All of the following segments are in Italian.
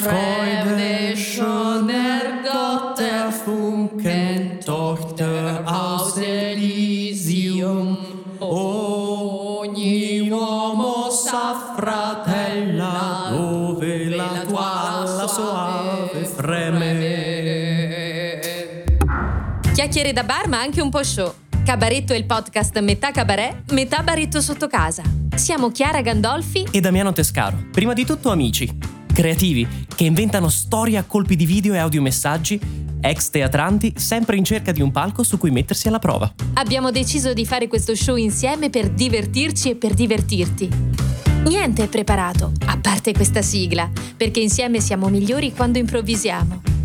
Freude schöner Gott erfunken, Tochter aus Elysium. Ogni uomo sa fratella, dove la tua alla soave freme. Chiacchiere da bar ma anche un po' show. Cabaretto è il podcast metà cabaret, metà baretto sotto casa. Siamo Chiara Gandolfi e Damiano Tescaro. Prima di tutto amici, creativi, che inventano storie a colpi di video e audiomessaggi, ex teatranti sempre in cerca di un palco su cui mettersi alla prova. Abbiamo deciso di fare questo show insieme per divertirci e per divertirti. Niente è preparato, a parte questa sigla, perché insieme siamo migliori quando improvvisiamo.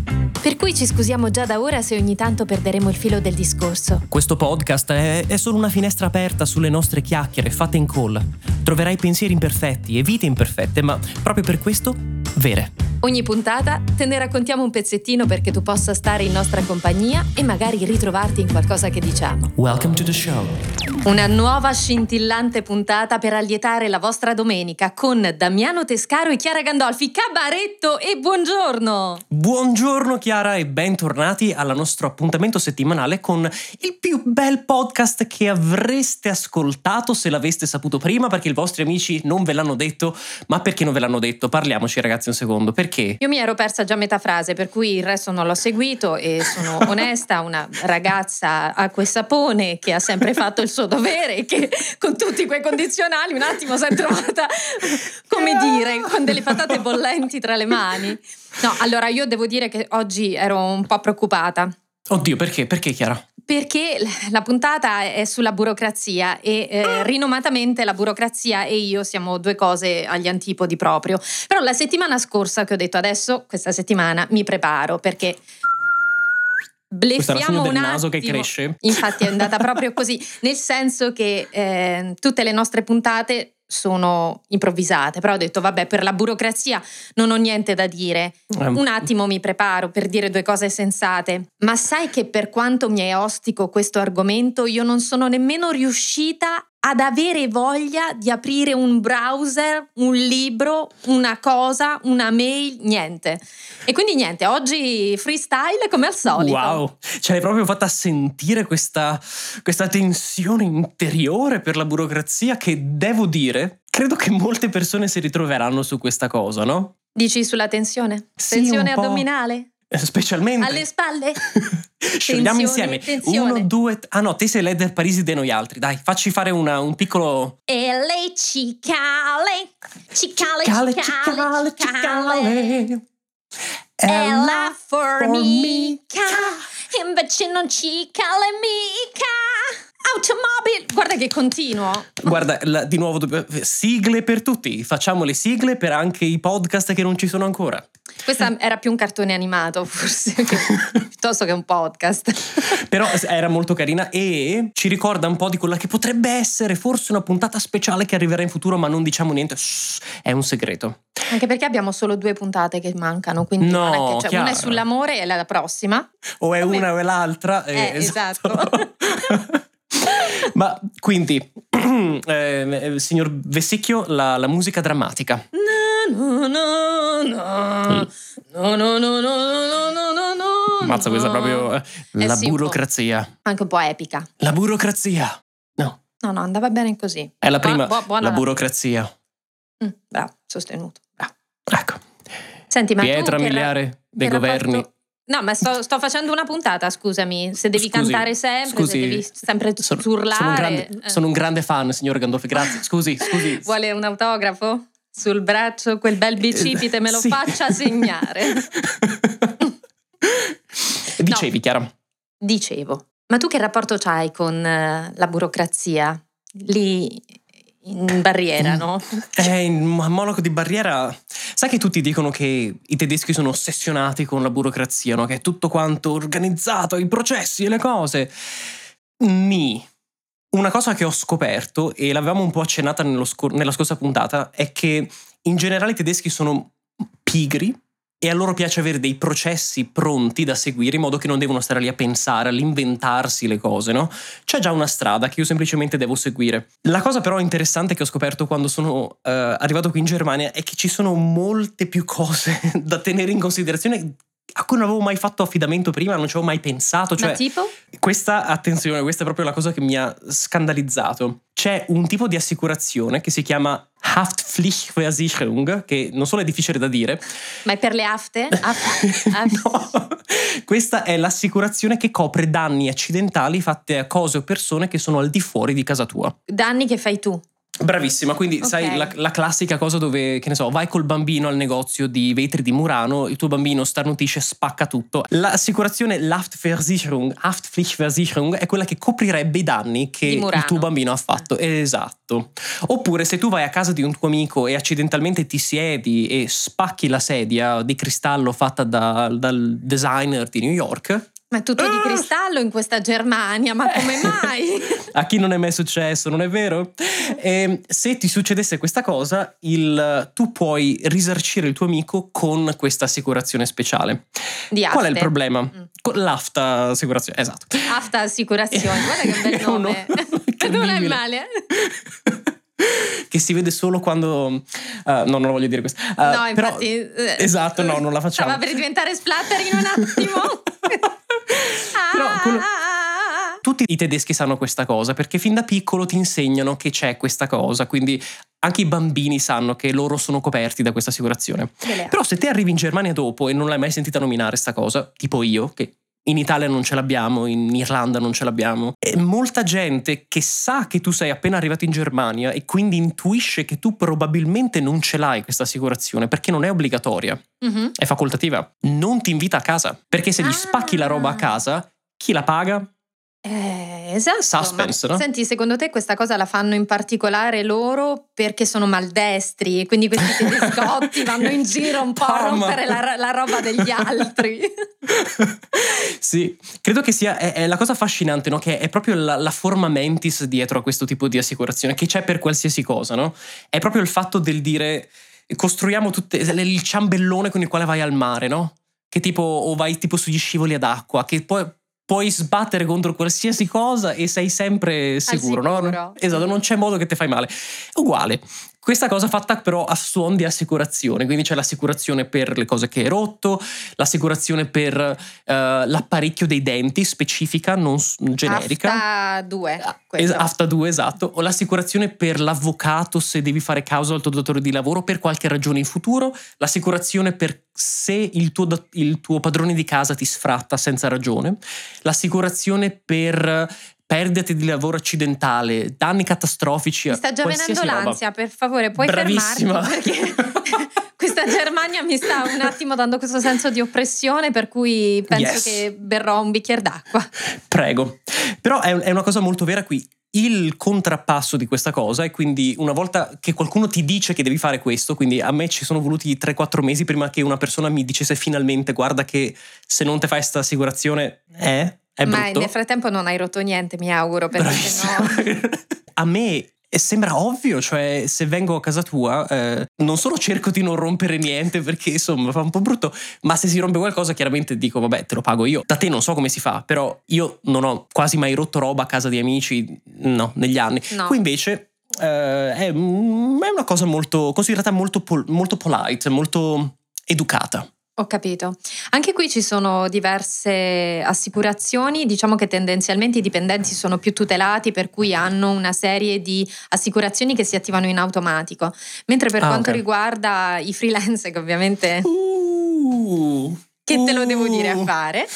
Per cui ci scusiamo già da ora se ogni tanto perderemo il filo del discorso. Questo podcast è, è solo una finestra aperta sulle nostre chiacchiere fatte in call. Troverai pensieri imperfetti e vite imperfette, ma proprio per questo, vere. Ogni puntata te ne raccontiamo un pezzettino perché tu possa stare in nostra compagnia e magari ritrovarti in qualcosa che diciamo. Welcome to the show. Una nuova scintillante puntata per allietare la vostra domenica con Damiano Tescaro e Chiara Gandolfi. Cabaretto e buongiorno! Buongiorno Chiara e bentornati al nostro appuntamento settimanale con il più bel podcast che avreste ascoltato se l'aveste saputo prima perché i vostri amici non ve l'hanno detto. Ma perché non ve l'hanno detto? Parliamoci ragazzi un secondo. Perché? Io mi ero persa già metà frase, per cui il resto non l'ho seguito e sono onesta, una ragazza acqua e sapone che ha sempre fatto il suo dovere e che con tutti quei condizionali un attimo si è trovata, come dire, con delle patate bollenti tra le mani. No, allora io devo dire che oggi ero un po' preoccupata. Oddio, perché? Perché Chiara? Perché la puntata è sulla burocrazia e eh, rinomatamente la burocrazia e io siamo due cose agli antipodi proprio. Però la settimana scorsa che ho detto adesso, questa settimana mi preparo perché bleffiamo del un naso attimo. che cresce. Infatti è andata proprio così, nel senso che eh, tutte le nostre puntate sono improvvisate, però ho detto vabbè per la burocrazia non ho niente da dire, Ehm. un attimo mi preparo per dire due cose sensate, ma sai che per quanto mi è ostico questo argomento io non sono nemmeno riuscita ad avere voglia di aprire un browser, un libro, una cosa, una mail, niente. E quindi niente, oggi freestyle come al solito. Wow, ce l'hai proprio fatta sentire questa, questa tensione interiore per la burocrazia che devo dire, credo che molte persone si ritroveranno su questa cosa, no? Dici sulla tensione? Sì, tensione addominale? Eh, Specialmente. Alle spalle? Scegliamo Tensione, insieme. tensione. Uno, due. Ah no, te sei l'Eder Parisi de noi altri. Dai, facci fare una- un piccolo. E le cicale, cicale, Cicale, cicale, cicale, cicale. È la formica, invece non cicale mica. Automobile. Guarda che continuo. Guarda, la- di nuovo, sigle per tutti. Facciamo le sigle per anche i podcast che non ci sono ancora. Questa era più un cartone animato, forse, che- piuttosto che un podcast. Però era molto carina e ci ricorda un po' di quella che potrebbe essere forse una puntata speciale che arriverà in futuro, ma non diciamo niente. Shh, è un segreto. Anche perché abbiamo solo due puntate che mancano, quindi No, è cioè, una è sull'amore e la prossima. O è Come- una o è l'altra. Eh, esatto. Ma quindi, eh, signor Vessicchio, la, la musica drammatica. No, no, no, no, no, no, no, no, no, no, no, no. Mazza, questa è proprio eh, Eh la sì, un po'. burocrazia. Anche un po' epica. La burocrazia. No, No, no, andava bene così. è la prima. bu- buona la la- burocrazia. Mm, bravo, sostenuto. Bravo. Ecco. Senti, ma tu Pietra che ra- miliare dei che governi. rapporto- No, ma sto, sto facendo una puntata, scusami. Se devi Scusi, cantare sempre, scusi, se devi sempre Sono, urlare. sono un grande, eh. sono un grande fan, signor Gandolfi. Grazie. Scusi, scusi. Vuole un autografo? Sul braccio, quel bel bicipite, me lo Sì. faccia segnare. Dicevi, Chiara. Dicevo, ma tu che rapporto c'hai con eh, la burocrazia? Lì in barriera, no? Eh, Mo- Monaco di Barriera, sai che tutti dicono che i tedeschi sono ossessionati con la burocrazia, no? Che è tutto quanto organizzato, i processi e le cose. Ni. Una cosa che ho scoperto, e l'avevamo un po' accennata scor- nella scorsa puntata, è che in generale i tedeschi sono pigri e a loro piace avere dei processi pronti da seguire in modo che non devono stare lì a pensare, all'inventarsi le cose, no? C'è già una strada che io semplicemente devo seguire. La cosa però interessante che ho scoperto quando sono eh, arrivato qui in Germania è che ci sono molte più cose da tenere in considerazione a cui non avevo mai fatto affidamento prima, non ci avevo mai pensato. Cioè, Ma tipo? questa, attenzione, questa è proprio la cosa che mi ha scandalizzato. C'è un tipo di assicurazione che si chiama Haftpflichtversicherung, che non solo è difficile da dire. Ma è per le afte? Af- af- no, questa è l'assicurazione che copre danni accidentali fatti a cose o persone che sono al di fuori di casa tua. Danni che fai tu. Bravissima, quindi Ok. sai la, la classica cosa dove, che ne so, vai col bambino al negozio di vetri di Murano, il tuo bambino starnutisce, spacca tutto. L'assicurazione Haftversicherung, Haftpflichtversicherung è quella che coprirebbe i danni che il tuo bambino ha fatto. Esatto. Oppure se tu vai a casa di un tuo amico e accidentalmente ti siedi e spacchi la sedia di cristallo fatta da- dal designer di New York, Ma è tutto di cristallo in questa Germania, ma come mai? A chi non è mai successo, non è vero? E se ti succedesse questa cosa, il- tu puoi risarcire il tuo amico con questa assicurazione speciale. Di Qual è il problema? Mm. Con l'AFTA assicurazione, esatto. Afta Assicurazioni, guarda che bel È nome. nome non è male. eh? che si vede solo quando... eh, no, non lo voglio dire questo. Eh, No, però- infatti. eh, esatto, no, non la facciamo. Stava per diventare splatter in un attimo. Però quello- Ah, Tutti i tedeschi sanno questa cosa perché fin da piccolo ti insegnano che c'è questa cosa, quindi anche i bambini sanno che loro sono coperti da questa assicurazione. delle- Però se te arrivi in Germania dopo e non l'hai mai sentita nominare sta cosa, tipo io, che in Italia non ce l'abbiamo, in Irlanda non ce l'abbiamo, e molta gente che sa che tu sei appena arrivato in Germania e quindi intuisce che tu probabilmente non ce l'hai questa assicurazione perché non è obbligatoria, Mhm. è facoltativa, non ti invita a casa. Perché se gli spacchi la roba a Ah. casa, chi la paga? Eh, esatto. Suspense, no? Senti, secondo te questa cosa la fanno in particolare loro perché sono maldestri e quindi questi tedescotti vanno in giro un po' a Mamma. rompere la, la roba degli altri? sì, credo che sia è, è la cosa affascinante, no? Che è proprio la, la forma mentis dietro a questo tipo di assicurazione, che c'è per qualsiasi cosa, no? È proprio il fatto del dire costruiamo tutte il ciambellone con il quale vai al mare, no? Che tipo, o vai tipo sugli scivoli ad acqua, che poi puoi sbattere contro qualsiasi cosa e sei sempre sicuro, no? sicuro. Esatto, non c'è modo che ti fai male. Uguale. Questa cosa fatta però a suon di assicurazione, quindi c'è l'assicurazione per le cose che hai rotto, l'assicurazione per eh, l'apparecchio dei denti specifica, non generica. Afta 2. Es- AFTA 2, esatto, o l'assicurazione per l'avvocato se devi fare causa al tuo datore di lavoro per qualche ragione in futuro, l'assicurazione per se il tuo, il tuo padrone di casa ti sfratta senza ragione, l'assicurazione per perdite di lavoro accidentale, danni catastrofici. Mi sta già venendo qualsiasi roba. l'ansia, per favore, puoi Bravissima. fermarti questa Germania mi sta un attimo dando questo senso di oppressione per cui penso Yes. che berrò un bicchiere d'acqua. Prego. Però è, è una cosa molto vera qui. Il contrappasso di questa cosa è quindi una volta che qualcuno ti dice che devi fare questo, quindi a me ci sono voluti 3-4 mesi prima che una persona mi dicesse finalmente guarda che se non ti fai questa assicurazione eh, è Ma brutto. nel frattempo non hai rotto niente, mi auguro, perché Bravissima. sennò... a me sembra ovvio, cioè se vengo a casa tua eh, non solo cerco di non rompere niente perché insomma fa un po' brutto, ma se si rompe qualcosa chiaramente dico vabbè te lo pago io. Da te non so come si fa, però io non ho quasi mai rotto roba a casa di amici, no, negli anni. No. Qui invece eh, è, mm, è una cosa molto considerata molto, pol- molto polite, molto educata. Ho capito. Anche qui ci sono diverse assicurazioni, diciamo che tendenzialmente i dipendenti sono più tutelati per cui hanno una serie di assicurazioni che si attivano in automatico, mentre per Ah, quanto ok. riguarda i freelance che ovviamente Uh, che te lo devo dire a uh. fare,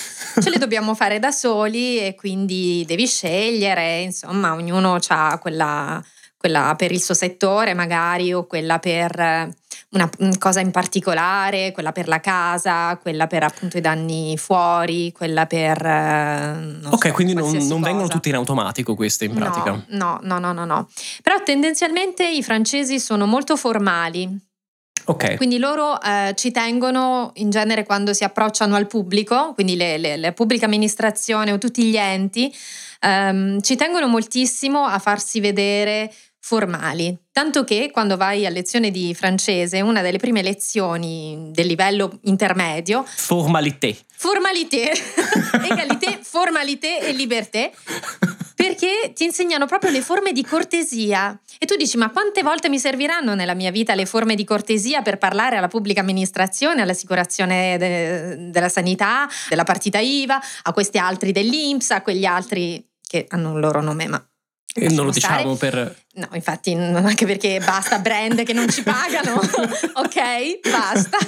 ce le dobbiamo fare da soli e quindi devi scegliere, insomma, ognuno ha quella, quella per il suo settore magari o quella per una mm, cosa in particolare, quella per la casa, quella per appunto i danni fuori, quella per... eh, Ok, so, quindi non, non vengono tutte in automatico queste in pratica. No, no, no, no, no. Però tendenzialmente i francesi sono molto formali, Ok. quindi loro eh, ci tengono in genere quando si approcciano al pubblico, quindi le, le- la pubblica amministrazione o tutti gli enti, ehm, ci tengono moltissimo a farsi vedere formali. Tanto che quando vai a lezione di francese, una delle prime lezioni del livello intermedio, Formalité. formalité, egalité, formalité e liberté, perché ti insegnano proprio le forme di cortesia. E tu dici, ma quante volte mi serviranno nella mia vita le forme di cortesia per parlare alla pubblica amministrazione, all'assicurazione de- della sanità, della partita IVA, a questi altri dell'Inps, a quegli altri che hanno un loro nome, ma... E non lo stare. diciamo per... No, infatti, non anche perché basta brand che non ci pagano. ok, basta.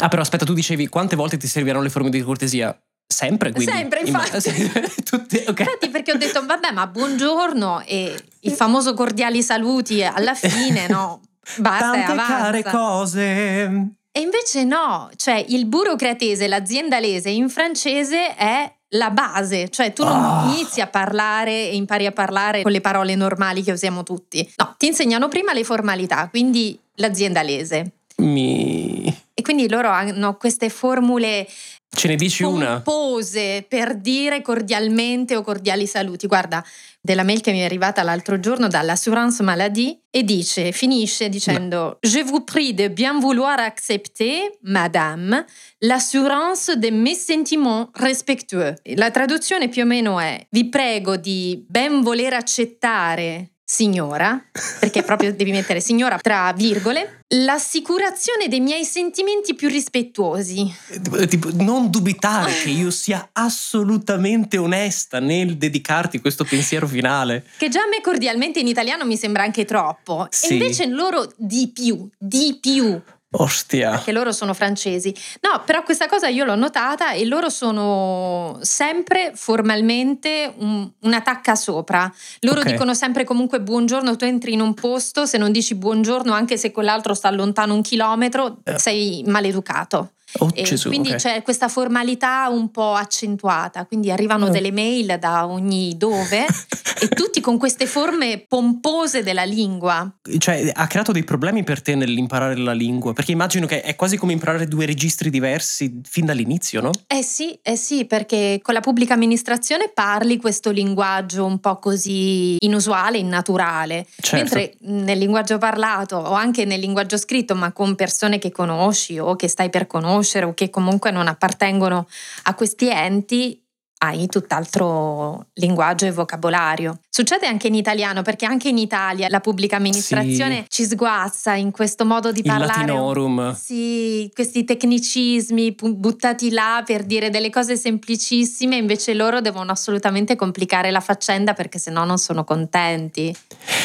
Ah, però aspetta, tu dicevi quante volte ti serviranno le forme di cortesia? Sempre, quindi. Sempre, infatti. Tutte, ok. Infatti, perché ho detto, vabbè, ma buongiorno e il famoso cordiali saluti alla fine, no? Basta e Tante care avanza. cose. E invece no, cioè il burocratese, l'aziendalese in francese è la base, cioè tu non Ah. inizi a parlare e impari a parlare con le parole normali che usiamo tutti. No, ti insegnano prima le formalità, quindi l'aziendalese. Mi... E quindi loro hanno queste formule Ce ne dici una? pompose per dire cordialmente o cordiali saluti. Guarda, della mail che mi è arrivata l'altro giorno dall'assurance maladie e dice, finisce dicendo Je vous prie de bien vouloir accepter, madame, l'assurance de mes sentiments respectueux. La traduzione più o meno è Vi prego di ben voler accettare signora, perché proprio devi mettere signora tra virgole, l'assicurazione dei miei sentimenti più rispettuosi. Eh, Tipo, non dubitare che io sia assolutamente onesta nel dedicarti questo pensiero finale. Che già a me cordialmente in italiano mi sembra anche troppo. Sì. E invece loro di più, di più, Ostia. perché loro sono francesi. No, però questa cosa io l'ho notata e loro sono sempre formalmente un- una tacca sopra. Loro Ok. dicono sempre comunque buongiorno, tu entri in un posto, se non dici buongiorno anche se quell'altro sta lontano un chilometro, Eh. sei maleducato. Oh Gesù. quindi ok. c'è questa formalità un po' accentuata, quindi arrivano Oh. delle mail da ogni dove e tutti con queste forme pompose della lingua. Cioè, ha creato dei problemi per te nell'imparare la lingua? Perché immagino che è quasi come imparare due registri diversi fin dall'inizio, no? Eh sì, eh sì, perché con la pubblica amministrazione parli questo linguaggio un po' così inusuale, innaturale, Certo. mentre nel linguaggio parlato o anche nel linguaggio scritto, ma con persone che conosci o che stai per conoscere o che comunque non appartengono a questi enti, hai tutt'altro linguaggio e vocabolario. Succede anche in italiano, perché anche in Italia la pubblica amministrazione ci sguazza in questo modo di Il parlare. latinorum. Sì, questi tecnicismi buttati là per dire delle cose semplicissime, invece loro devono assolutamente complicare la faccenda perché sennò non sono contenti.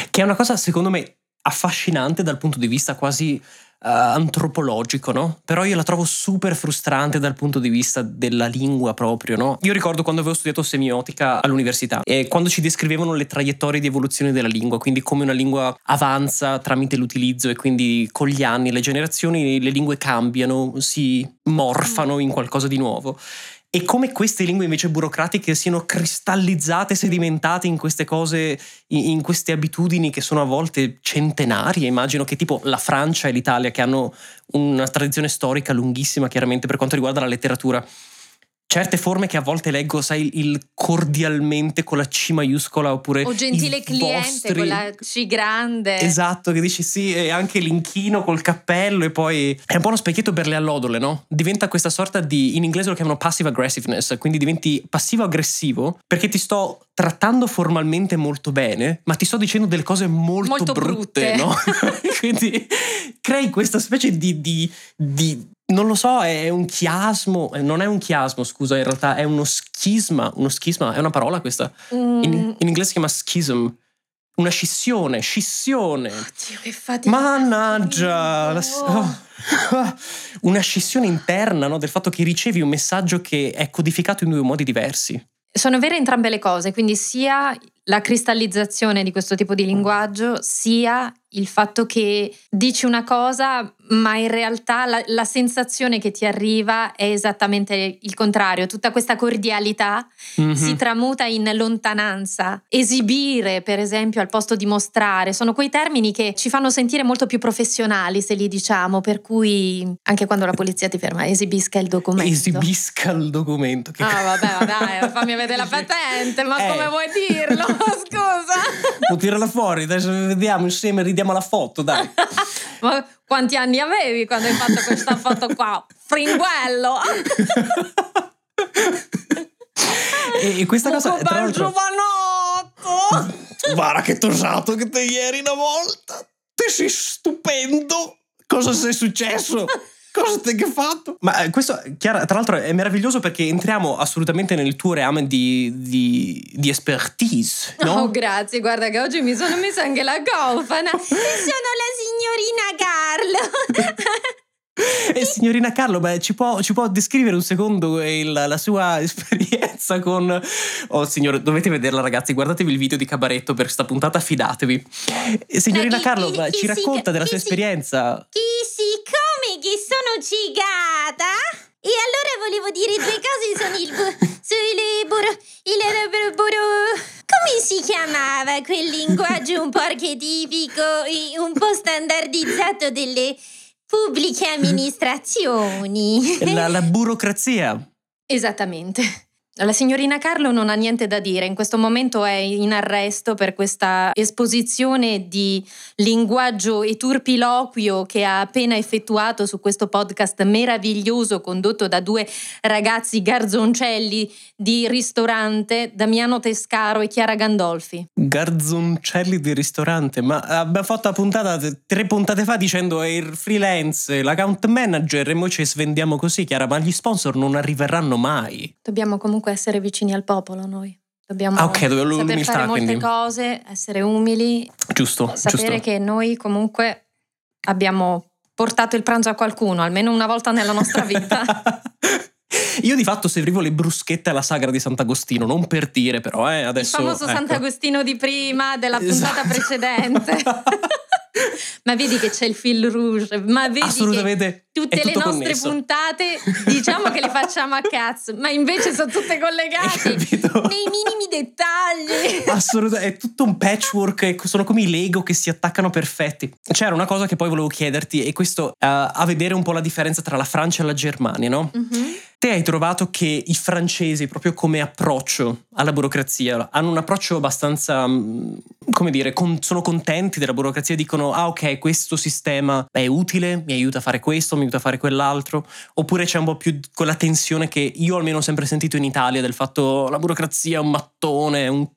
Che è una cosa, secondo me, affascinante dal punto di vista quasi eh, antropologico, no? Però io la trovo super frustrante dal punto di vista della lingua proprio, no? Io ricordo quando avevo studiato semiotica all'università e quando ci descrivevano le traiettorie di evoluzione della lingua, quindi come una lingua avanza tramite l'utilizzo e quindi con gli anni, le generazioni, le lingue cambiano, si morfano in qualcosa di nuovo. E come queste lingue invece burocratiche siano cristallizzate, sedimentate in queste cose, in queste abitudini che sono a volte centenarie. Immagino che tipo la Francia e l'Italia, che hanno una tradizione storica lunghissima, chiaramente per quanto riguarda la letteratura. Certe forme che a volte leggo, sai, il cordialmente con la C maiuscola oppure. O gentile cliente vostri- con la C grande. Esatto, che dici sì, e anche l'inchino col cappello e poi è un po' uno specchietto per le allodole, no? Diventa questa sorta di, in inglese lo chiamano passive aggressiveness, quindi diventi passivo-aggressivo perché ti sto trattando formalmente molto bene, ma ti sto dicendo delle cose molto, Molto brutte. no? quindi crei questa specie di, di- di- non lo so, è un chiasmo, eh, non è un chiasmo, scusa, in realtà è uno schisma, uno schisma, è una parola questa? Mm, In, in inglese si chiama schism. Una scissione, scissione. Oddio, che fatica. Mannaggia! la- Oh. Una scissione interna no? del fatto che ricevi un messaggio che è codificato in due modi diversi. Sono vere entrambe le cose, quindi sia la cristallizzazione di questo tipo di linguaggio, sia il fatto che dici una cosa, ma in realtà la, la, sensazione che ti arriva è esattamente il contrario. Tutta questa cordialità mm-hmm. si tramuta in lontananza. Esibire, per esempio, al posto di mostrare, sono quei termini che ci fanno sentire molto più professionali, se li diciamo, per cui anche quando la polizia ti ferma, esibisca il documento. Esibisca il documento. Che... Ah, vabbè, dai, fammi vedere la patente, ma eh. come vuoi dirlo? Scusa. Può tirarla fuori, adesso vediamo insieme, ridiamo la foto, dai. Ma quanti anni avevi quando hai fatto questa foto qua? Fringuello! e, questa cosa Un bel giovanotto! Guarda che tosato che te ieri una volta! Te sei stupendo! Cosa sei successo? Cosa ti hai fatto? Ma eh, questo, Chiara, tra l'altro è meraviglioso perché entriamo assolutamente nel tuo reame di, di, di expertise. No? Oh, grazie. Guarda che oggi mi sono messa anche la cofana. sono la signorina Carlo. E signorina Carlo, beh, ci, può, ci, può, descrivere un secondo il, la sua esperienza con... Oh signore, dovete vederla ragazzi, guardatevi il video di Cabaretto per questa puntata, fidatevi. Signorina Carlo, chi, chi, ci racconta della sua esperienza. Chi siccome che sono cigata... E allora volevo dire due cose sono il... Bu, sul buro, il buro, come si chiamava quel linguaggio un po' archetipico, un po' standardizzato delle Pubbliche amministrazioni. La, la burocrazia. Esattamente. La signorina Carlo non ha niente da dire, in questo momento è in arresto per questa esposizione di linguaggio e turpiloquio che ha appena effettuato su questo podcast meraviglioso condotto da due ragazzi garzoncelli di ristorante, Damiano Tescaro e Chiara Gandolfi. Garzoncelli di ristorante, ma abbiamo fatto la puntata tre puntate fa dicendo è il freelance, l'account manager e noi ci svendiamo così, Chiara, ma gli sponsor non arriveranno mai. Dobbiamo comunque comunque essere vicini al popolo noi. Dobbiamo ah, okay, saper fare molte quindi. cose, essere umili. Giusto. Sapere giusto. che noi comunque abbiamo portato il pranzo a qualcuno, almeno una volta nella nostra vita. Io di fatto servivo le bruschette alla sagra di Sant'Agostino, non per dire però, eh, adesso... Il famoso ecco. Sant'Agostino di prima, della puntata esatto. precedente. ma vedi che c'è il fil rouge, ma vedi Assolutamente. Tutte le nostre connesso. puntate diciamo che le facciamo a cazzo, ma invece sono tutte collegate nei minimi dettagli. Assolutamente, è tutto un patchwork, sono come i Lego che si attaccano perfetti. C'era una cosa che poi volevo chiederti e questo uh, a vedere un po' la differenza tra la Francia e la Germania, no? Mm-hmm. Te hai trovato che i francesi, proprio come approccio alla burocrazia, hanno un approccio abbastanza, mm, come dire, con, sono contenti della burocrazia, dicono, ah ok, questo sistema è utile, mi aiuta a fare questo, mi aiuta a fare quell'altro, oppure c'è un po' più quella tensione che io almeno ho sempre sentito in Italia del fatto la burocrazia è un mattone, un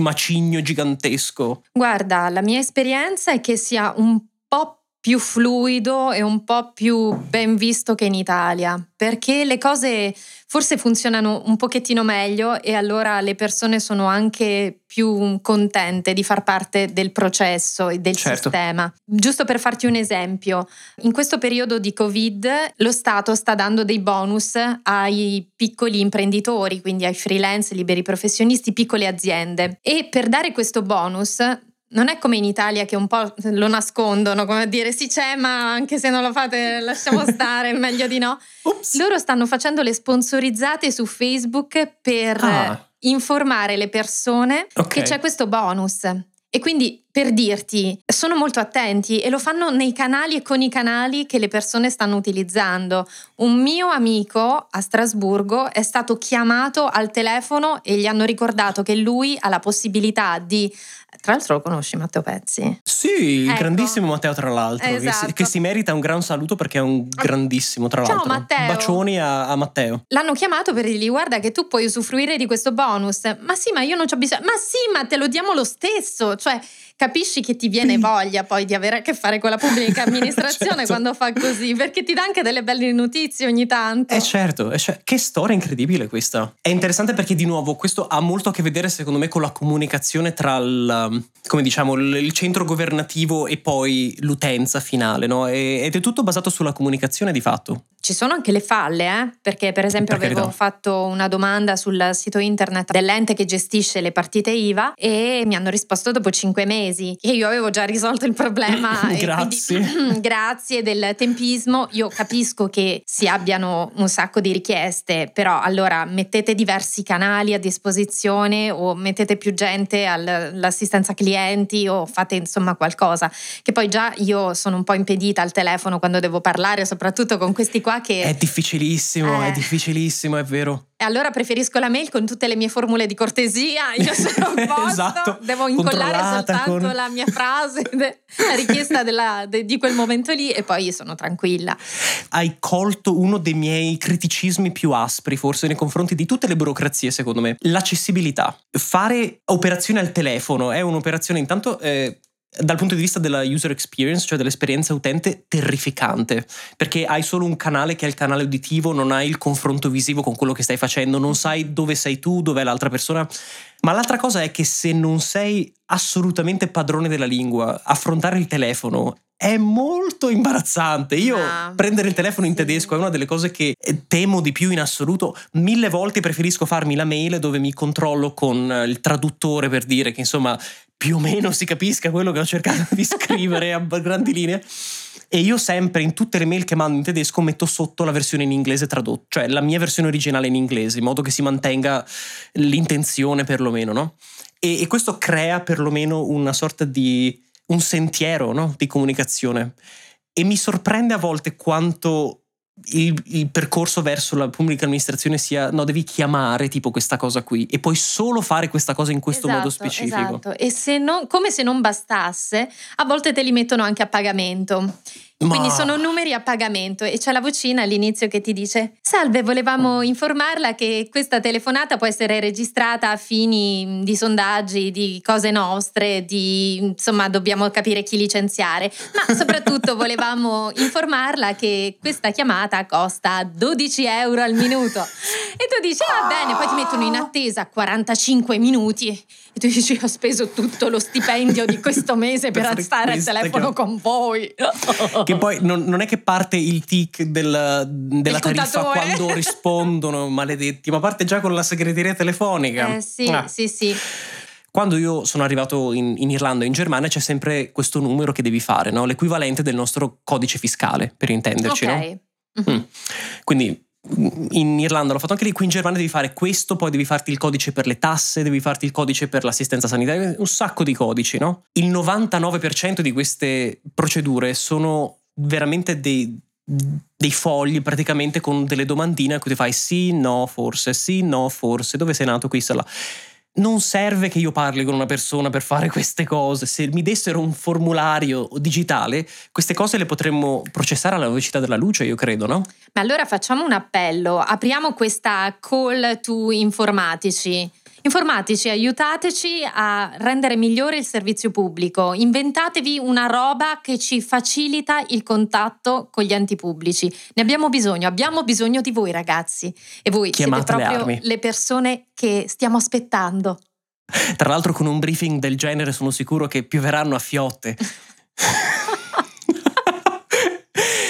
macigno gigantesco. Guarda, la mia esperienza è che sia un po' più fluido e un po' più ben visto che in Italia, perché le cose forse funzionano un pochettino meglio e allora le persone sono anche più contente di far parte del processo e del certo. sistema. Giusto per farti un esempio, in questo periodo di Covid lo Stato sta dando dei bonus ai piccoli imprenditori, quindi ai freelance, liberi professionisti, piccole aziende e per dare questo bonus non è come in Italia che un po' lo nascondono, come a dire sì c'è, ma anche se non lo fate lasciamo stare, meglio di no. Ups. Loro stanno facendo le sponsorizzate su Facebook per ah. informare le persone okay. che c'è questo bonus. E quindi per dirti, sono molto attenti e lo fanno nei canali e con i canali che le persone stanno utilizzando. Un mio amico a Strasburgo è stato chiamato al telefono e gli hanno ricordato che lui ha la possibilità di tra l'altro lo conosci Matteo Pezzi? Sì, il ecco. grandissimo Matteo tra l'altro, esatto. che, si, che, si, esatto. merita un gran saluto perché è un grandissimo tra Ciao, l'altro. Matteo. Bacioni a, a, Matteo. L'hanno chiamato per dirgli guarda che tu puoi usufruire di questo bonus. Ma sì, ma io non ho bisogno. Ma sì, ma te lo diamo lo stesso. Cioè, capisci che ti viene voglia poi di avere a che fare con la pubblica amministrazione certo. quando fa così, perché ti dà anche delle belle notizie ogni tanto. Eh certo, eh, cioè, che storia incredibile questa. È interessante perché di nuovo questo ha molto a che vedere secondo me con la comunicazione tra il, come diciamo, il centro governativo e poi l'utenza finale, no? Ed è tutto basato sulla comunicazione di fatto. Ci sono anche le falle, eh? perché per esempio per avevo fatto una domanda sul sito internet dell'ente che gestisce le partite IVA e mi hanno risposto dopo 5 mesi e io avevo già risolto il problema. Grazie. quindi, grazie del tempismo. Io capisco che si abbiano un sacco di richieste, però allora mettete diversi canali a disposizione o mettete più gente all'assistenza clienti o fate insomma qualcosa. Che poi già io sono un po' impedita al telefono quando devo parlare, soprattutto con questi qua che... È difficilissimo, è Eh. difficilissimo, è vero. Allora preferisco la mail con tutte le mie formule di cortesia, io sono a posto, Esatto, devo incollare soltanto con- la mia frase, la richiesta della- de- di quel momento lì e poi sono tranquilla. Hai colto uno dei miei criticismi più aspri, forse nei confronti di tutte le burocrazie, secondo me. L'accessibilità. Fare operazioni al telefono è un'operazione intanto... eh, dal punto di vista della user experience, cioè dell'esperienza utente, terrificante, perché hai solo un canale che è il canale uditivo, non hai il confronto visivo con quello che stai facendo, non sai dove sei tu, dov'è l'altra persona. Ma l'altra cosa è che se non sei assolutamente padrone della lingua, affrontare il telefono è molto imbarazzante. Io Ah, prendere il telefono in tedesco è una delle cose che eh, temo di più in assoluto. Mille volte preferisco farmi la mail dove mi controllo con eh, il traduttore per dire che insomma più o meno si capisca quello che ho cercato di scrivere a grandi linee. E io sempre in tutte le mail che mando in tedesco metto sotto la versione in inglese tradotta, cioè la mia versione originale in inglese, in modo che si mantenga l'intenzione perlomeno, no? E, e questo crea perlomeno una sorta di un sentiero no? di comunicazione. E mi sorprende a volte quanto il, il percorso verso la pubblica amministrazione sia no, devi chiamare tipo questa cosa qui e puoi solo fare questa cosa in questo modo Esatto, specifico. Esatto. E se non, come se non bastasse, a volte te li mettono anche a pagamento. Quindi Ma- sono numeri a pagamento e c'è la vocina all'inizio che ti dice Salve, volevamo informarla che questa telefonata può essere registrata a fini di sondaggi, di cose nostre, di insomma dobbiamo capire chi licenziare, ma soprattutto volevamo informarla che questa chiamata costa 12 euro al minuto. E tu dici va bene, poi ti mettono in attesa 45 minuti e tu dici ho speso tutto lo stipendio di questo mese per Per stare al telefono che- con voi. Che poi non, non è che parte il tic del- della Il tariffa contatore. quando rispondono, maledetti, ma parte già con la segreteria telefonica. Eh sì, Ah. sì, sì. Quando io sono arrivato in, in Irlanda o in Germania c'è sempre questo numero che devi fare, no? l'equivalente del nostro codice fiscale, per intenderci. Ok. no? Mm. Quindi in Irlanda l'ho fatto anche lì, qui in Germania devi fare questo, poi devi farti il codice per le tasse, devi farti il codice per l'assistenza sanitaria, un sacco di codici, no? Il 99% di queste procedure sono veramente dei, dei fogli praticamente con delle domandine a cui ti fai sì, no, forse, sì, no, forse, dove sei nato qui, là. Non serve che io parli con una persona per fare queste cose. Se mi dessero un formulario digitale, queste cose le potremmo processare alla velocità della luce, io credo, no? Ma allora facciamo un appello, apriamo questa call to informatici. Informatici, aiutateci a rendere migliore il servizio pubblico. Inventatevi una roba che ci facilita il contatto con gli enti pubblici. Ne abbiamo bisogno, abbiamo bisogno di voi ragazzi. E voi Chiamate siete le proprio armi. le persone che stiamo aspettando. Tra l'altro con un briefing del genere sono sicuro che pioveranno a fiotte.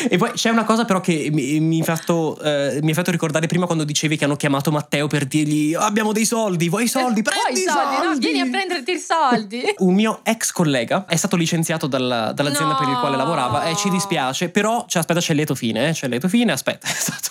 E poi c'è una cosa però che mi, mi ha fatto, eh, mi ha fatto ricordare prima quando dicevi che hanno chiamato Matteo per dirgli "Oh, abbiamo dei soldi, vuoi i soldi? Prendi i i soldi, no? soldi!" Vieni a prenderti i soldi. Un mio ex collega è stato licenziato dalla- dall'azienda No. per il quale lavorava e ci dispiace, però cioè, aspetta c'è il lieto fine, eh, c'è il lieto fine, aspetta, esatto.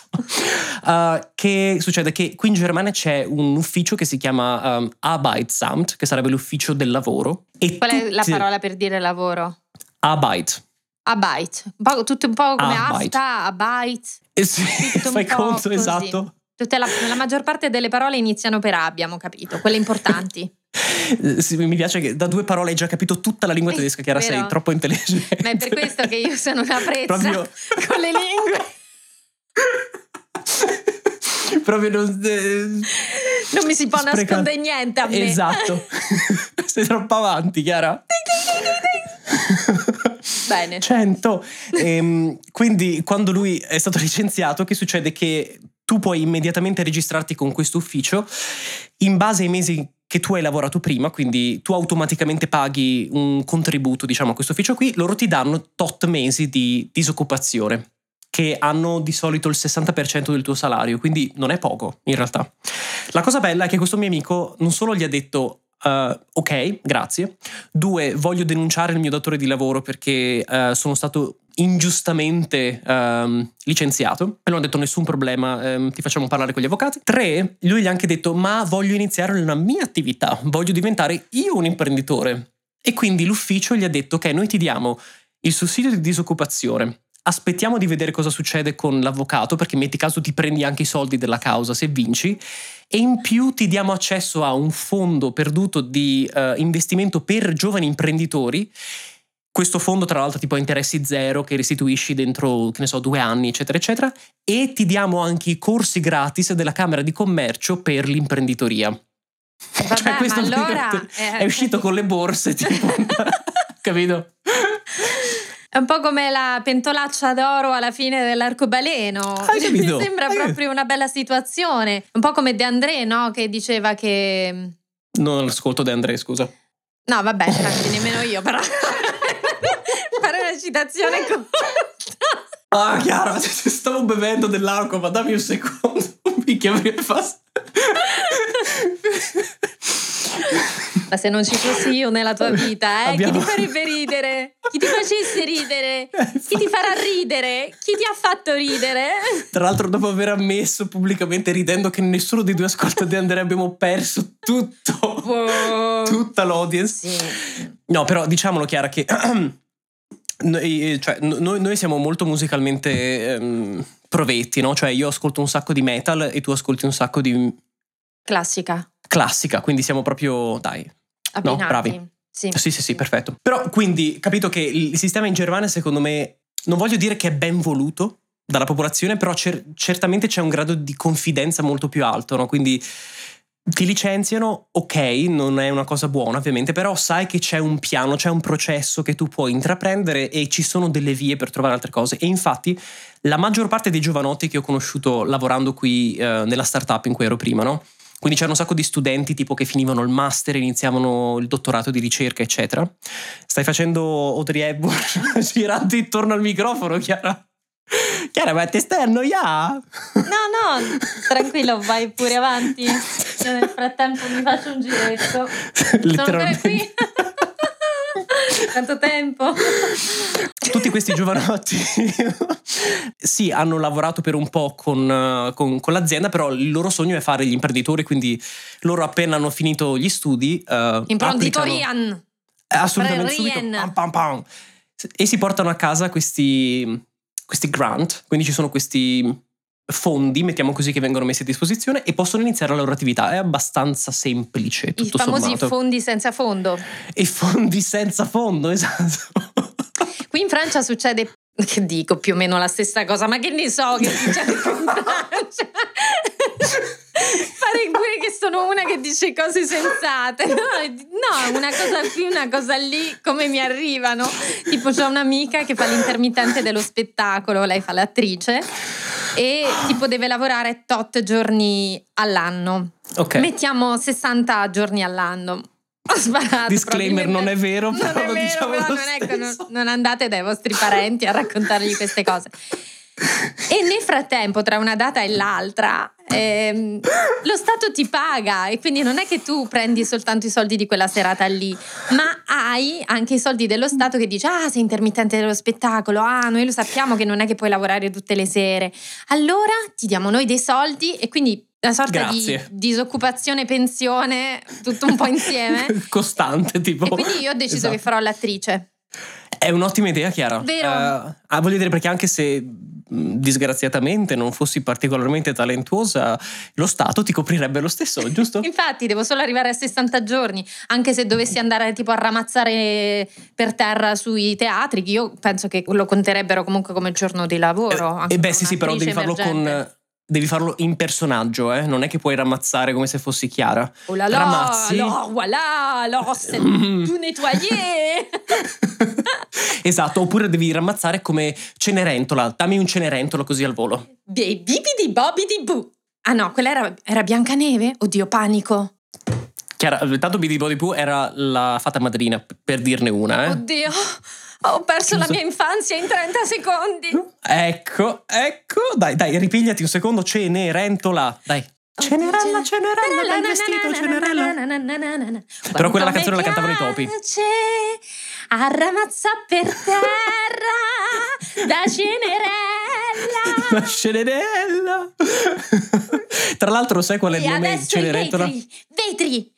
Uh, che succede? Che qui in Germania c'è un ufficio che si chiama um, Arbeitsamt, che sarebbe l'ufficio del lavoro. E Qual è la parola per dire lavoro? Arbeit. Abite, un po', tutto un po' come Arbeit. afta, abite, Eh sì, fai conto, esatto. La, la maggior parte delle parole iniziano per A, abbiamo capito, quelle importanti. Eh, sì, mi piace che da due parole hai già capito tutta la lingua tedesca, Chiara, sei troppo intelligente. Ma è per questo che io sono una prezza Proprio- con le lingue. Proprio non... eh, Non mi si può Spreca- nascondere niente a me. Esatto. sei troppo avanti, Chiara. Bene. 100. Ehm, quindi quando lui è stato licenziato, che succede? Che tu puoi immediatamente registrarti con questo ufficio in base ai mesi che tu hai lavorato prima, quindi tu automaticamente paghi un contributo, diciamo, a questo ufficio qui, loro ti danno tot mesi di disoccupazione che hanno di solito il 60% del tuo salario, quindi non è poco in realtà. La cosa bella è che questo mio amico non solo gli ha detto Uh, ok, grazie. Due, voglio denunciare il mio datore di lavoro perché uh, sono stato ingiustamente um, licenziato. E non ha detto nessun problema, um, ti facciamo parlare con gli avvocati. Tre, lui gli ha anche detto ma voglio iniziare una mia attività, voglio diventare io un imprenditore. E quindi l'ufficio gli ha detto ok, noi ti diamo il sussidio di disoccupazione, aspettiamo di vedere cosa succede con l'avvocato perché metti caso ti prendi anche i soldi della causa se vinci e in più ti diamo accesso a un fondo perduto di uh, investimento per giovani imprenditori questo fondo tra l'altro tipo a interessi zero che restituisci dentro, che ne so, due anni, eccetera, eccetera, e ti diamo anche i corsi gratis della Camera di Commercio per l'imprenditoria. Vabbè, cioè, questo allora, è, è uscito con le borse, tipo, capito? È un po' come la pentolaccia d'oro alla fine dell'arcobaleno. Mi sembra Hai proprio una bella situazione. Un po' come De André, no? Che diceva che. Non ascolto De André, scusa. No, vabbè, infatti, nemmeno io, però. Fare una citazione corta. Ah, Chiara, stavo bevendo dell'acqua, ma dammi un secondo. Un bicchiere per fast. Ma se non ci fossi io nella tua vita, eh, Abbiamo... chi ti farebbe ridere? Chi ti facesse ridere? Chi ti farà ridere? Chi ti ha fatto ridere? Tra l'altro, dopo aver ammesso pubblicamente ridendo che nessuno dei due ascolta di Andrea abbiamo perso tutto, wow. tutta l'audience. Sì. No, però diciamolo Chiara che noi, cioè, noi, noi, siamo molto musicalmente ehm, provetti, no? Cioè io ascolto un sacco di metal e tu ascolti un sacco di... Classica. Classica, quindi siamo proprio, dai, Abbinati. No, bravi. Sì. sì, sì, sì, perfetto. Però quindi capito che il sistema in Germania secondo me, non voglio dire che è ben voluto dalla popolazione, però cer- certamente c'è un grado di confidenza molto più alto, no? Quindi ti licenziano, ok, non è una cosa buona ovviamente, però sai che c'è un piano, c'è un processo che tu puoi intraprendere e ci sono delle vie per trovare altre cose. E infatti la maggior parte dei giovanotti che ho conosciuto lavorando qui eh, nella startup in cui ero prima, no? Quindi c'era un sacco di studenti tipo che finivano il master, iniziavano il dottorato di ricerca, eccetera. Stai facendo Audrey Hepburn girando intorno al microfono, Chiara? Chiara, ma ti stai annoiando? No, no, tranquillo, vai pure avanti. Io nel frattempo mi faccio un giretto. Sono qui. Quanto tempo? Tutti questi giovanotti sì, hanno lavorato per un po' con, con, con, l'azienda, però il loro sogno è fare gli imprenditori, quindi loro appena hanno finito gli studi... Uh, Imprenditorian! Eh, assolutamente subito. Pam, pam, pam. E si portano a casa questi, questi grant, quindi ci sono questi fondi, mettiamo così, che vengono messi a disposizione e possono iniziare la loro attività. È abbastanza semplice. Tutto I famosi sommato. fondi senza fondo. I fondi senza fondo, esatto. Qui in Francia succede che dico più o meno la stessa cosa, ma che ne so che succede in Francia. Pare pure che sono una che dice cose sensate. No, no, una cosa qui, una cosa lì, come mi arrivano. Tipo, c'ho un'amica che fa l'intermittente dello spettacolo, lei fa l'attrice e tipo deve lavorare tot giorni all'anno. Ok. Mettiamo 60 giorni all'anno. Ho sparato. Disclaimer, non è vero, non però è vero, diciamo però non, ecco, non, non andate dai vostri parenti a raccontargli queste cose. E nel frattempo, tra una data e l'altra, ehm, lo Stato ti paga e quindi non è che tu prendi soltanto i soldi di quella serata lì, ma hai anche i soldi dello Stato che dice: Ah, sei intermittente dello spettacolo, ah, noi lo sappiamo che non è che puoi lavorare tutte le sere. Allora ti diamo noi dei soldi e quindi una sorta Grazie. di disoccupazione, pensione, tutto un po' insieme. Costante, tipo. E quindi io ho deciso Esatto. che farò l'attrice. È un'ottima idea, Chiara. Vero. Eh, ah, voglio dire, perché anche se disgraziatamente non fossi particolarmente talentuosa, lo Stato ti coprirebbe lo stesso, giusto? Infatti, devo solo arrivare a 60 giorni, anche se dovessi andare tipo a ramazzare per terra sui teatri, io penso che lo conterebbero comunque come giorno di lavoro. Eh, anche e beh, sì, sì, però devi farlo con. Devi farlo in personaggio, eh? Non è che puoi ramazzare come se fossi Chiara. Oh là là, Ramazzi. alors voilà, Mm. tout nettoyé. Esatto, oppure devi ramazzare come Cenerentola. Dammi un Cenerentola così al volo. Dei bibi di bobi di bu. Ah no, quella era, era Biancaneve? Oddio, panico. Chiara, tanto Bidi Body Poo era la fata madrina, per dirne una, eh? Oddio, ho perso la mia infanzia in 30 secondi. Ecco, ecco. Dai, dai, ripigliati un secondo. Cenerentola. Dai. Cenerella, Cenerella, bel vestito, Cenerella. Però quella la canzone la cantavano i topi. A ramazza per terra da Cenerella. La Cenerella. Tra l'altro, sai qual è il nome di Cenerella? Vetri. vetri.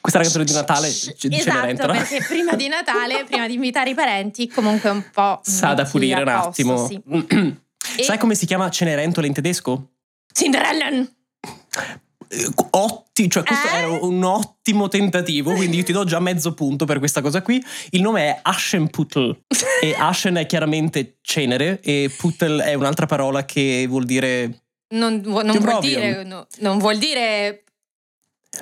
Questa è la canzone di Natale di esatto, Cenerentola. perché prima di Natale, prima di invitare i parenti, comunque un po'... Sa da pulire un attimo. Sì. E- Sai come si chiama Cenerentola in tedesco? Cinderellen! Eh, Otti, cioè questo Eh? era un ottimo tentativo, quindi io ti do già mezzo punto per questa cosa qui. Il nome è Aschenputtel e Aschen è chiaramente cenere e Puttel è un'altra parola che vuol dire... Non, non vuol dire... no, non vuol dire...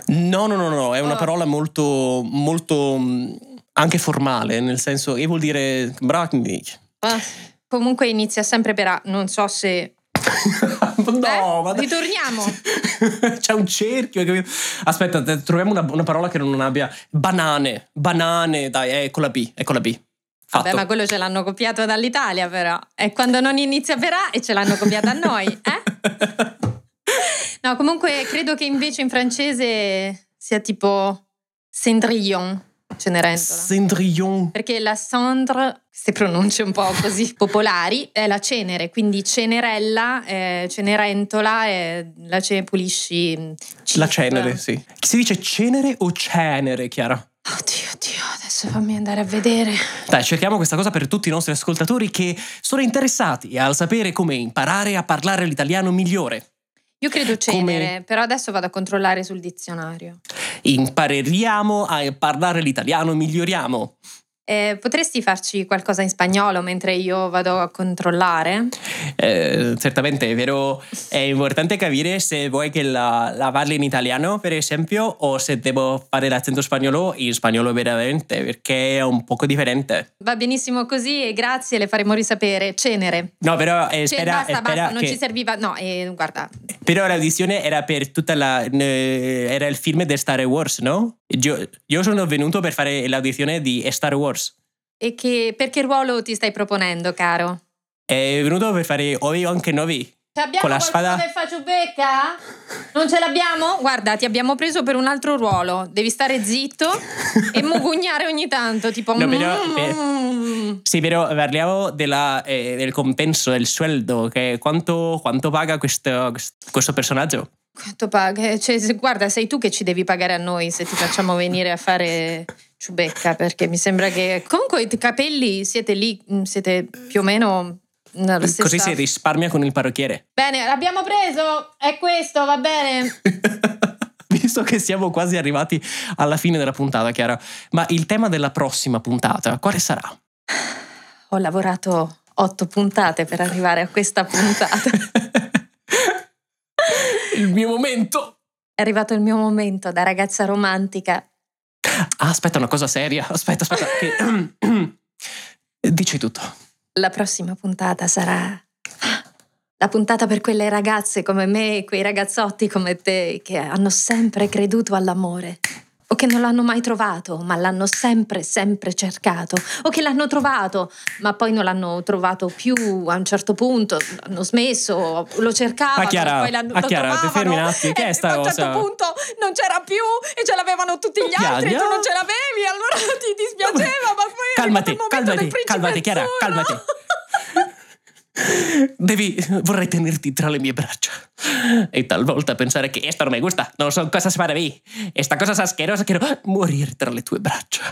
No, no, no, no, è una Oh. parola molto, molto mh, anche formale, nel senso che vuol dire... Ah, comunque inizia sempre per A. Non so se... no, Eh? ma dai. Ritorniamo. C'è un cerchio. capito? Aspetta, troviamo una, una parola che non abbia. Banane. Banane, dai, è con la B. È con la B. Fatto. Beh, ma quello ce l'hanno copiato dall'Italia però. È quando non inizia per A e ce l'hanno copiata a noi, eh? No, comunque credo che invece in francese sia tipo Cendrillon, Cenerentola. Cendrillon. Perché la cendre, queste pronunce un po' così popolari, è la cenere, quindi cenerella, eh, cenerentola, è la ce pulisci. mm, La chip. cenere, sì. Si dice cenere o cenere, Chiara? Oddio, oddio, adesso fammi andare a vedere. Dai, cerchiamo questa cosa per tutti i nostri ascoltatori che sono interessati al sapere come imparare a parlare l'italiano migliore. Io credo cenere, Come- però adesso vado a controllare sul dizionario. Impareremo a parlare l'italiano, miglioriamo. Eh, potresti farci qualcosa in spagnolo mentre io vado a controllare? Eh, certamente, però è importante capire se vuoi che la, la parli in italiano, per esempio, o se devo fare l'accento spagnolo in spagnolo veramente, perché è un poco differente. Va benissimo così e grazie, le faremo risapere. Cenere. No, però eh, Cioè, spera, basta, spera basta, non che- ci serviva. No, eh, guarda, Però l'audizione era per tutta la... eh, era il film di Star Wars, no? Io, io sono venuto per fare l'audizione di Star Wars. E che, per che ruolo ti stai proponendo, caro? È venuto per fare Obi-Wan Kenobi. Abbiamo Con la spada- che fa ciubecca? Non ce l'abbiamo? Guarda, ti abbiamo preso per un altro ruolo. Devi stare zitto e mugugnare ogni tanto, tipo... No, però- mm. Sì, però parliamo della, eh, del compenso, del sueldo, che quanto, quanto paga questo, questo personaggio? Quanto paga? Cioè, se- guarda, sei tu che ci devi pagare a noi se ti facciamo venire a fare ciubecca, perché mi sembra che... Comunque i capelli siete lì, mm, siete più o meno... nella stessa- Così si risparmia con il parrucchiere. Bene, l'abbiamo preso, è questo, va bene. Visto che siamo quasi arrivati alla fine della puntata, Chiara, ma il tema della prossima puntata, quale sarà? Ho lavorato otto puntate per arrivare a questa puntata. il mio momento! È arrivato il mio momento da ragazza romantica. Ah, aspetta, una cosa seria. Aspetta, aspetta. che- Dici tutto. La prossima puntata sarà la puntata per quelle ragazze come me e quei ragazzotti come te che hanno sempre creduto all'amore. O che non l'hanno mai trovato, ma l'hanno sempre, sempre cercato. O che l'hanno trovato, ma poi non l'hanno trovato più a un certo punto. Hanno smesso, lo cercavano, Ma Chiara, poi l'hanno, ma lo Chiara, ti fermi un attimo, che è sta a un cosa? certo punto non c'era più e ce l'avevano tutti gli altri e tu non ce l'avevi, allora ti dispiaceva, ma poi è Calmati, arrivato il momento calmati, del principe calmati, Chiara, azzurro. Devi, vorrei tenerti tra le mie braccia e talvolta pensare che esto non me gusta, non son cosas para mí. Esta cosa es asquerosa, quiero morir tra le tue braccia.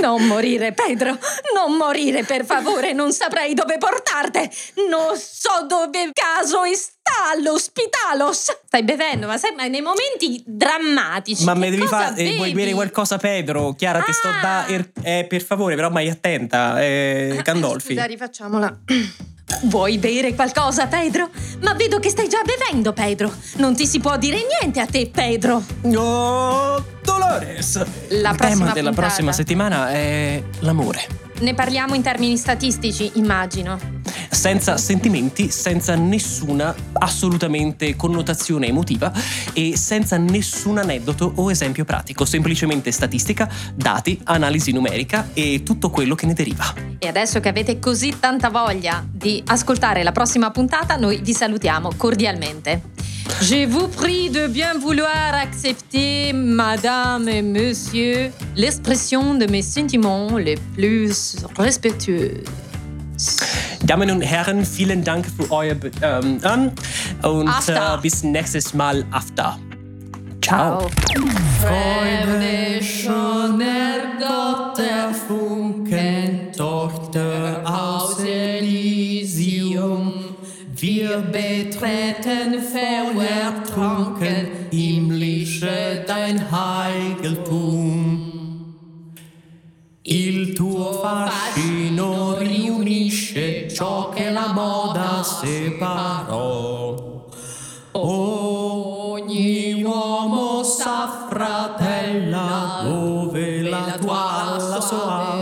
Non morire, Pedro, non morire, per favore, non saprei dove portarti. Non so dove caso sta all'ospitalos. Stai bevendo, ma sai, ma nei momenti drammatici. Ma me devi fare, vuoi bevi? bere qualcosa, Pedro? Chiara, ti sto da, Ah. er- eh, per favore, però mai attenta, eh, Gandolfi. Scusa, rifacciamola. Vuoi bere qualcosa, Pedro? Ma vedo che stai già bevendo, Pedro. Non ti si può dire niente a te, Pedro. Oh, Dolores! La Il prossima tema della puntata. prossima settimana è l'amore. Ne parliamo in termini statistici, immagino. senza sentimenti, senza nessuna assolutamente connotazione emotiva e senza nessun aneddoto o esempio pratico, semplicemente statistica, dati, analisi numerica e tutto quello che ne deriva. E adesso che avete così tanta voglia di ascoltare la prossima puntata, noi vi salutiamo cordialmente. Je vous prie de bien vouloir accepter, madame et monsieur, l'expression de mes sentiments les plus respectueux. Damen und Herren, vielen Dank für euer ähm, und After. äh, bis nächstes Mal after. Ciao. Freude ergott der Funken, Tochter aus Elysium. Wir betreten verwertrunken himmlische dein Heiligtum. Il tuo fascino riunisce ciò che la moda separò. Ogni uomo sa, fratella, dove la tua alla sua